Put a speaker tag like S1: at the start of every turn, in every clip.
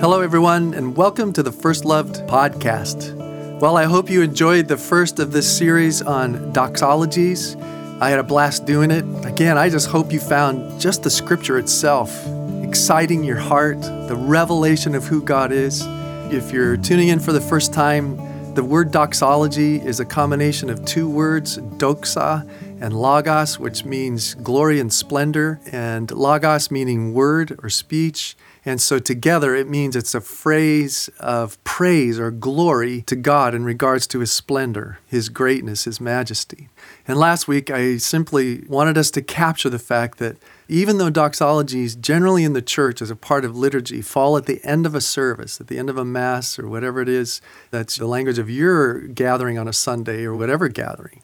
S1: Hello, everyone, and welcome to the First Loved podcast. Well, I hope you enjoyed the first of this series on doxologies. I had a blast doing it. Again, I just hope you found just the scripture itself exciting your heart, the revelation of who God is. If you're tuning in for the first time, the word doxology is a combination of two words, doxa and logos, which means glory and splendor, and logos meaning word or speech. And so together it means it's a phrase of praise or glory to God in regards to his splendor, his greatness, his majesty. And last week I simply wanted us to capture the fact that even though doxologies generally in the church as a part of liturgy fall at the end of a service, at the end of a mass or whatever it is that's the language of your gathering on a Sunday or whatever gathering,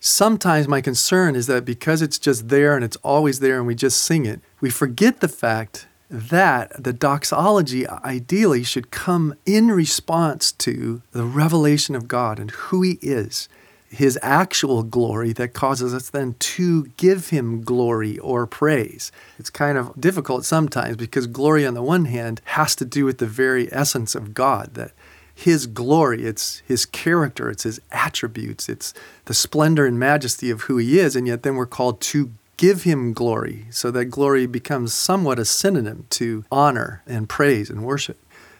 S1: Sometimes my concern is that because it's just there and it's always there and we just sing it, we forget the fact that the doxology ideally should come in response to the revelation of God and who He is, His actual glory that causes us then to give Him glory or praise. It's kind of difficult sometimes because glory, on the one hand, has to do with the very essence of God, that his glory, it's his character, it's his attributes, it's the splendor and majesty of who he is, and yet then we're called to give him glory so that glory becomes somewhat a synonym to honor and praise and worship.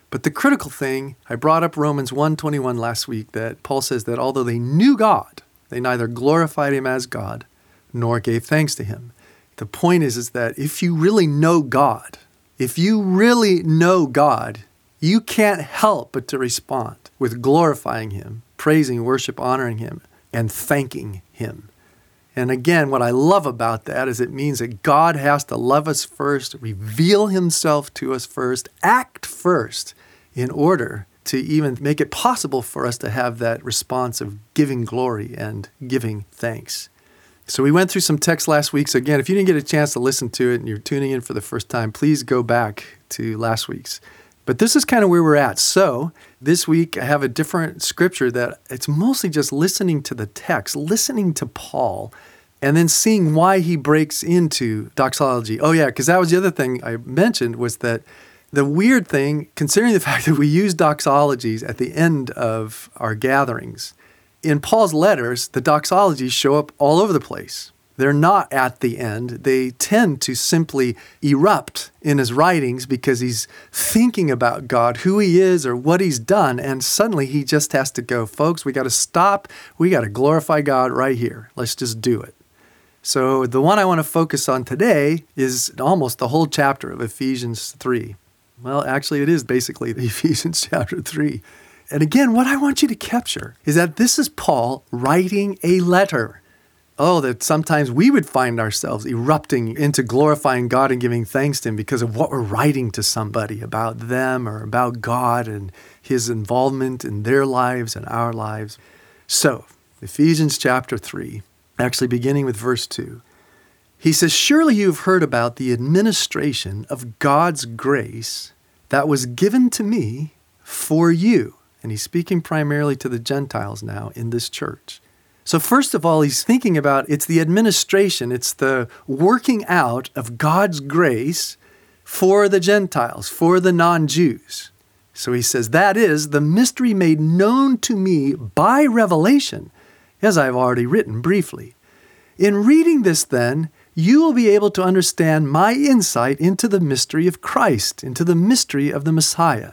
S1: But the critical thing, I brought up Romans 1:21 last week that Paul says that although they knew God, they neither glorified him as God nor gave thanks to him. The point is is that if you really know God, if you really know God, you can't help but to respond with glorifying him, praising, worship, honoring him, and thanking him. And again, what I love about that is it means that God has to love us first, reveal himself to us first, act first in order to even make it possible for us to have that response of giving glory and giving thanks. So we went through some text last week. So again, if you didn't get a chance to listen to it and you're tuning in for the first time, please go back to last week's. But this is kind of where we're at. So this week I have a different scripture that it's mostly just listening to the text, listening to Paul and then seeing why he breaks into doxology. Oh yeah, because that was the other thing I mentioned was that the weird thing, considering the fact that we use doxologies at the end of our gatherings, in Paul's letters, the doxologies show up all over the place. They're not at the end. They tend to simply erupt in his writings because he's thinking about God, who he is, or what he's done. And suddenly he just has to go, folks, we got to stop. We got to glorify God right here. Let's just do it. So, the one I want to focus on today is almost the whole chapter of Ephesians 3. Well, actually, it is basically the Ephesians chapter 3. And again, what I want you to capture is that this is Paul writing a letter. Oh, that sometimes we would find ourselves erupting into glorifying God and giving thanks to Him because of what we're writing to somebody about them or about God and His involvement in their lives and our lives. So, Ephesians chapter 3, actually beginning with verse 2. He says, Surely you've heard about the administration of God's grace that was given to me for you. And he's speaking primarily to the Gentiles now in this church. So, first of all, he's thinking about it's the administration, it's the working out of God's grace for the Gentiles, for the non Jews. So he says, That is the mystery made known to me by revelation as I have already written briefly. In reading this, then, you will be able to understand my insight into the mystery of Christ, into the mystery of the Messiah,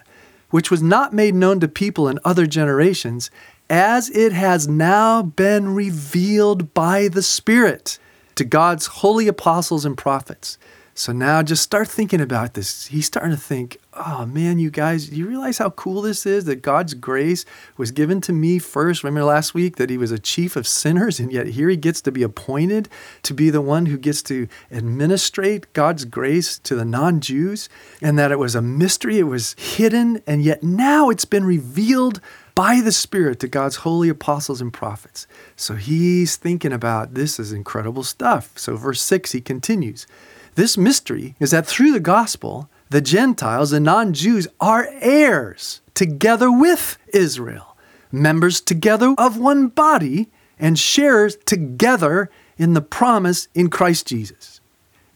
S1: which was not made known to people in other generations, as it has now been revealed by the Spirit to God's holy apostles and prophets. So now just start thinking about this. He's starting to think, oh man, you guys, do you realize how cool this is that God's grace was given to me first? Remember last week that he was a chief of sinners, and yet here he gets to be appointed to be the one who gets to administrate God's grace to the non Jews, and that it was a mystery, it was hidden, and yet now it's been revealed by the Spirit to God's holy apostles and prophets. So he's thinking about this is incredible stuff. So, verse 6, he continues. This mystery is that through the gospel, the Gentiles and non Jews are heirs together with Israel, members together of one body, and sharers together in the promise in Christ Jesus.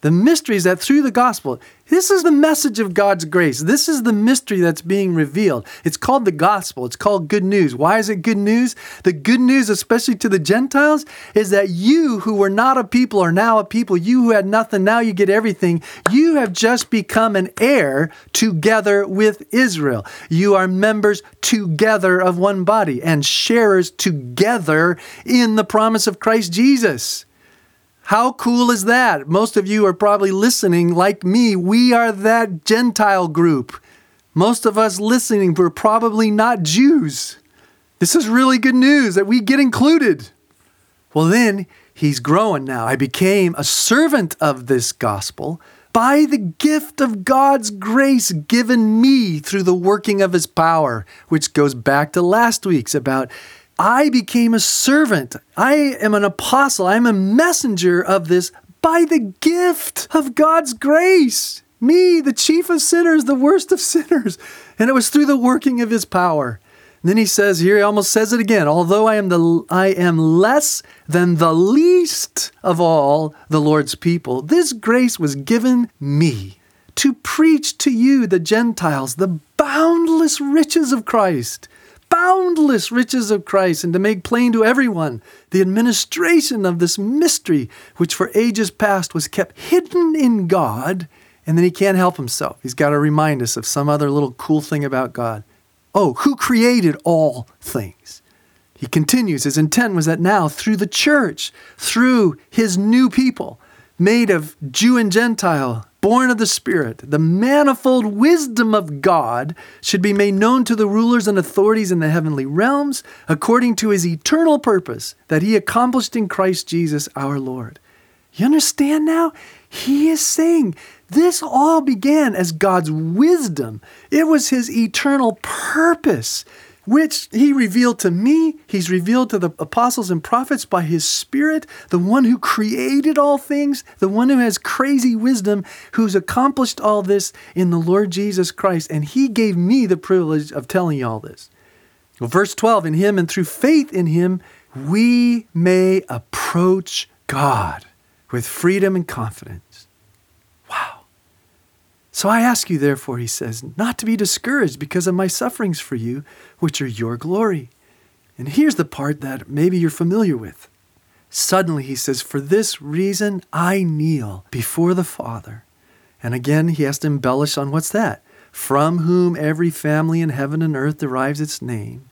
S1: The mystery is that through the gospel, this is the message of God's grace. This is the mystery that's being revealed. It's called the gospel. It's called good news. Why is it good news? The good news, especially to the Gentiles, is that you who were not a people are now a people. You who had nothing, now you get everything. You have just become an heir together with Israel. You are members together of one body and sharers together in the promise of Christ Jesus. How cool is that? Most of you are probably listening like me. We are that Gentile group. Most of us listening were probably not Jews. This is really good news that we get included. Well, then he's growing now. I became a servant of this gospel by the gift of God's grace given me through the working of his power, which goes back to last week's about I became a servant. I am an apostle. I'm a messenger of this by the gift of God's grace. Me, the chief of sinners, the worst of sinners. And it was through the working of his power. And then he says here, he almost says it again, although I am the I am less than the least of all the Lord's people, this grace was given me to preach to you, the Gentiles, the boundless riches of Christ boundless riches of Christ and to make plain to everyone the administration of this mystery, which for ages past was kept hidden in God. And then he can't help himself. He's got to remind us of some other little cool thing about God. Oh, who created all things? He continues, his intent was that now, through the church, through his new people, made of Jew and Gentile, born of the Spirit, the manifold wisdom of God should be made known to the rulers and authorities in the heavenly realms according to his eternal purpose that he accomplished in Christ Jesus our Lord. You understand now? He is saying this all began as God's wisdom, it was his eternal purpose which he revealed to me. He's revealed to the apostles and prophets by his Spirit, the one who created all things, the one who has crazy wisdom, who's accomplished all this in the Lord Jesus Christ. And he gave me the privilege of telling you all this. Well, verse 12 In him and through faith in him, we may approach God with freedom and confidence. So I ask you, therefore, he says, not to be discouraged because of my sufferings for you, which are your glory. And here's the part that maybe you're familiar with. Suddenly, he says, For this reason I kneel before the Father. And again, he has to embellish on what's that? From whom every family in heaven and earth derives its name.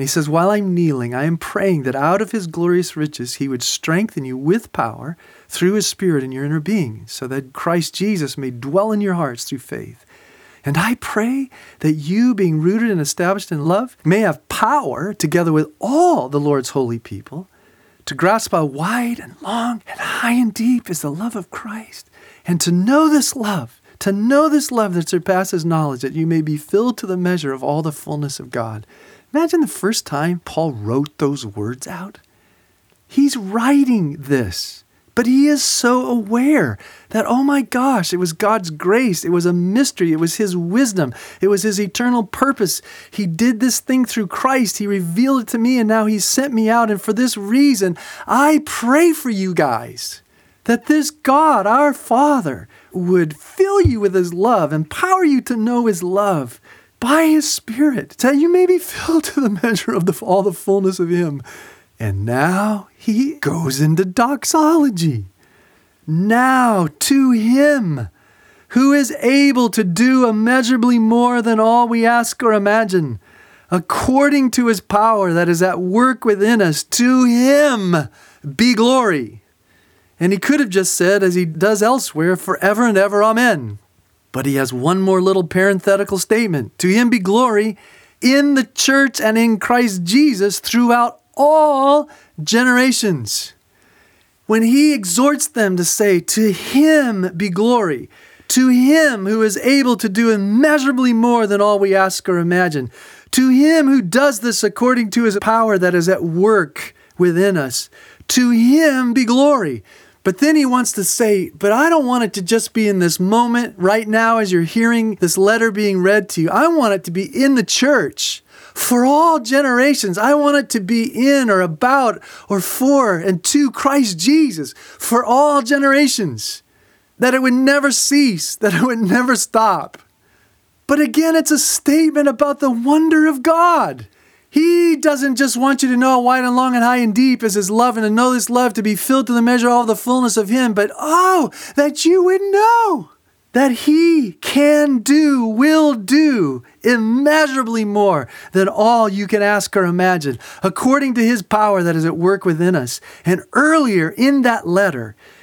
S1: And he says, While I'm kneeling, I am praying that out of his glorious riches he would strengthen you with power through his Spirit in your inner being, so that Christ Jesus may dwell in your hearts through faith. And I pray that you, being rooted and established in love, may have power, together with all the Lord's holy people, to grasp how wide and long and high and deep is the love of Christ, and to know this love, to know this love that surpasses knowledge, that you may be filled to the measure of all the fullness of God. Imagine the first time Paul wrote those words out. He's writing this but he is so aware that, oh my gosh, it was God's grace. It was a mystery. It was his wisdom. It was his eternal purpose. He did this thing through Christ. He revealed it to me, and now he sent me out. And for this reason, I pray for you guys that this God, our Father, would fill you with his love, empower you to know his love by his Spirit, that you may be filled to the measure of the, all the fullness of him. And now he goes into doxology. Now to him who is able to do immeasurably more than all we ask or imagine, according to his power that is at work within us, to him be glory. And he could have just said, as he does elsewhere, forever and ever, Amen. But he has one more little parenthetical statement To him be glory in the church and in Christ Jesus throughout all generations. When he exhorts them to say, To him be glory, to him who is able to do immeasurably more than all we ask or imagine, to him who does this according to his power that is at work within us, to him be glory. But then he wants to say, But I don't want it to just be in this moment right now as you're hearing this letter being read to you. I want it to be in the church for all generations. I want it to be in or about or for and to Christ Jesus for all generations. that it would never cease, that it would never stop. But again, it's a statement about the wonder of God. He doesn't just want you to know wide and long and high and deep is his love and to know this love to be filled to the measure of all the fullness of him, but oh, that you would know that he can do, will do immeasurably more than all you can ask or imagine, according to his power that is at work within us. And earlier in that letter,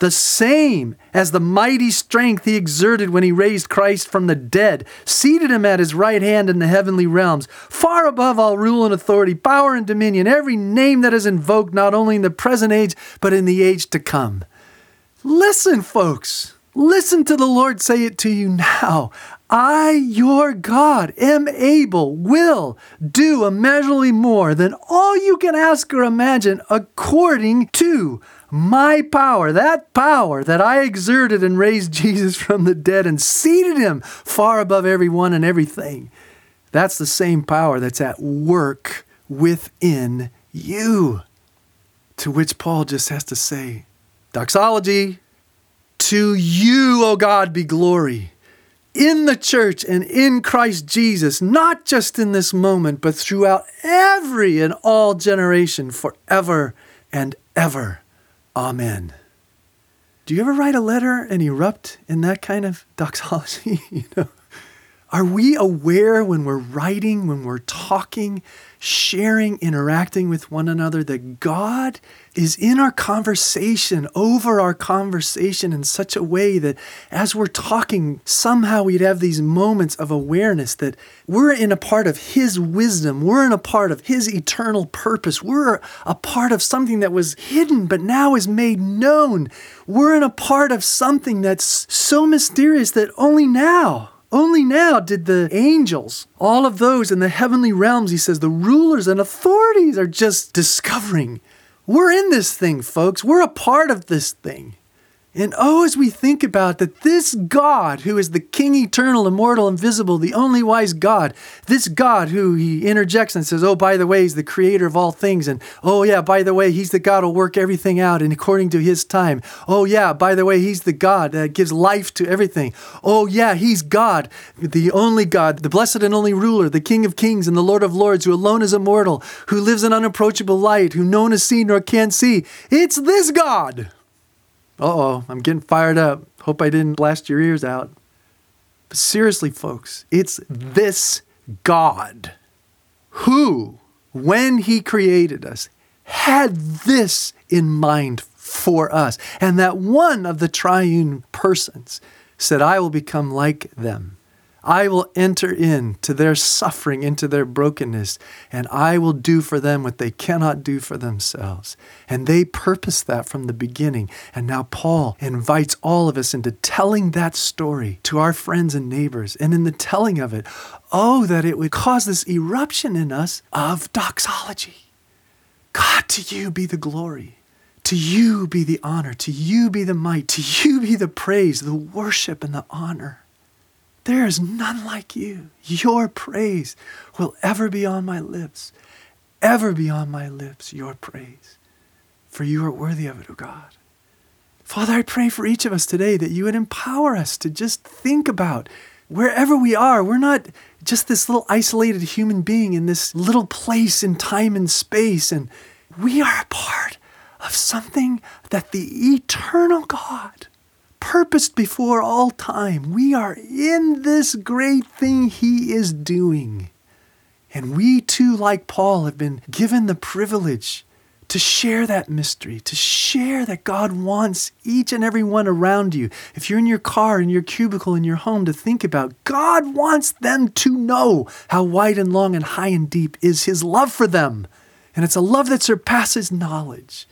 S1: the same as the mighty strength he exerted when he raised Christ from the dead, seated him at his right hand in the heavenly realms, far above all rule and authority, power and dominion, every name that is invoked not only in the present age, but in the age to come. Listen, folks. Listen to the Lord say it to you now. I, your God, am able, will do immeasurably more than all you can ask or imagine according to my power, that power that I exerted and raised Jesus from the dead and seated him far above everyone and everything, that's the same power that's at work within you. To which Paul just has to say, Doxology, to you, O God, be glory in the church and in Christ Jesus, not just in this moment, but throughout every and all generation, forever and ever. Amen. Do you ever write a letter and erupt in that kind of doxology? you know, are we aware when we're writing, when we're talking, sharing, interacting with one another that God is in our conversation, over our conversation in such a way that as we're talking, somehow we'd have these moments of awareness that we're in a part of His wisdom, we're in a part of His eternal purpose, we're a part of something that was hidden but now is made known. We're in a part of something that's so mysterious that only now only now did the angels, all of those in the heavenly realms, he says, the rulers and authorities are just discovering. We're in this thing, folks. We're a part of this thing. And oh, as we think about that, this God, who is the King eternal, immortal, invisible, the only wise God, this God who he interjects and says, Oh, by the way, he's the creator of all things. And oh, yeah, by the way, he's the God who'll work everything out and according to his time. Oh, yeah, by the way, he's the God that gives life to everything. Oh, yeah, he's God, the only God, the blessed and only ruler, the King of kings and the Lord of lords, who alone is immortal, who lives in unapproachable light, who no one has seen nor can see. It's this God oh, I'm getting fired up. Hope I didn't blast your ears out. But seriously, folks, it's mm-hmm. this God who, when He created us, had this in mind for us. And that one of the triune persons said, I will become like them. I will enter into their suffering, into their brokenness, and I will do for them what they cannot do for themselves. And they purposed that from the beginning. And now Paul invites all of us into telling that story to our friends and neighbors. And in the telling of it, oh, that it would cause this eruption in us of doxology. God, to you be the glory. To you be the honor. To you be the might. To you be the praise, the worship, and the honor. There is none like you. Your praise will ever be on my lips, ever be on my lips, your praise. For you are worthy of it, O God. Father, I pray for each of us today that you would empower us to just think about wherever we are. We're not just this little isolated human being in this little place in time and space, and we are a part of something that the eternal God purposed before all time. We are in this great thing He is doing. And we too, like Paul, have been given the privilege to share that mystery, to share that God wants each and every one around you. If you're in your car, in your cubicle, in your home, to think about, God wants them to know how wide and long and high and deep is His love for them. And it's a love that surpasses knowledge.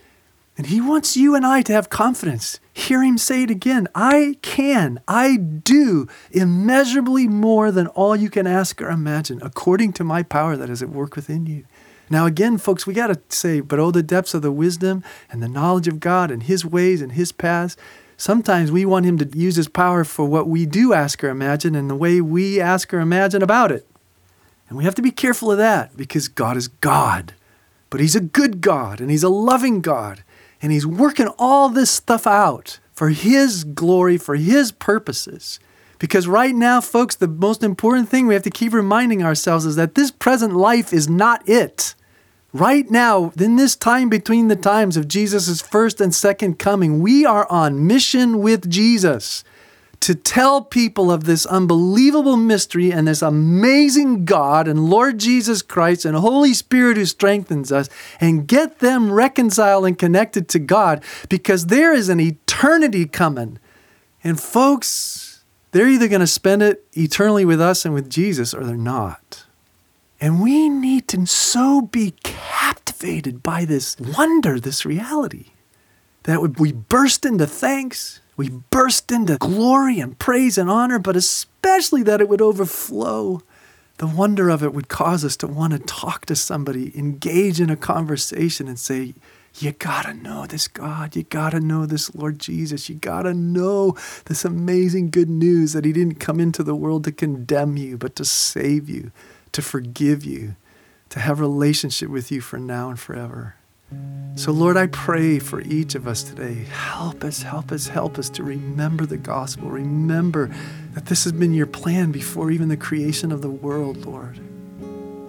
S1: And he wants you and I to have confidence. Hear him say it again I can, I do immeasurably more than all you can ask or imagine, according to my power that is at work within you. Now, again, folks, we got to say, but oh, the depths of the wisdom and the knowledge of God and His ways and His paths. Sometimes we want Him to use His power for what we do ask or imagine and the way we ask or imagine about it. And we have to be careful of that because God is God. But He's a good God and He's a loving God. And He's working all this stuff out for His glory, for His purposes. Because right now, folks, the most important thing we have to keep reminding ourselves is that this present life is not it. Right now, in this time between the times of Jesus' first and second coming, we are on mission with Jesus to tell people of this unbelievable mystery and this amazing God and Lord Jesus Christ and Holy Spirit who strengthens us and get them reconciled and connected to God because there is an eternity coming. And folks, they're either going to spend it eternally with us and with Jesus or they're not. And we need to so be captivated by this wonder, this reality, that we burst into thanks, we burst into glory and praise and honor, but especially that it would overflow. The wonder of it would cause us to want to talk to somebody, engage in a conversation, and say, you gotta know this God. You gotta know this Lord Jesus. You gotta know this amazing good news that He didn't come into the world to condemn you, but to save you to forgive you, to have relationship with you for now and forever. So, Lord, I pray for each of us today. Help us, help us, help us to remember the gospel. Remember that this has been your plan before even the creation of the world, Lord.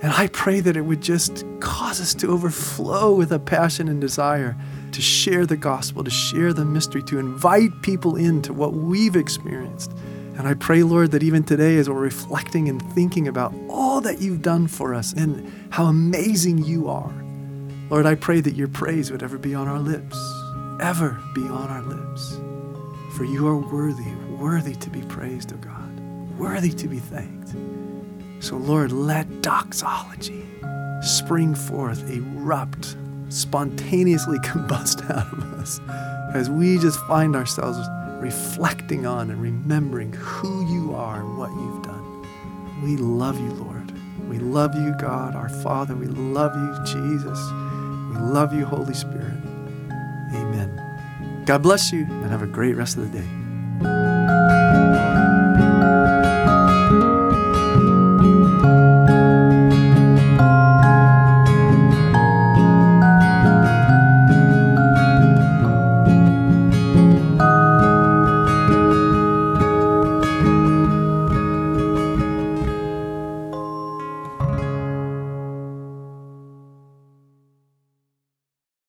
S1: And I pray that it would just cause us to overflow with a passion and desire to share the gospel, to share the mystery, to invite people into what we've experienced and I pray, Lord, that even today, as we're reflecting and thinking about all that you've done for us and how amazing you are, Lord, I pray that your praise would ever be on our lips, ever be on our lips. For you are worthy, worthy to be praised, O oh God, worthy to be thanked. So, Lord, let doxology spring forth, erupt, spontaneously combust out of us as we just find ourselves reflecting on and remembering who you are and what you've done. We love you, Lord. We love you, God, our Father. We love you, Jesus. We love you, Holy Spirit. Amen. God bless you and have a great rest of the day.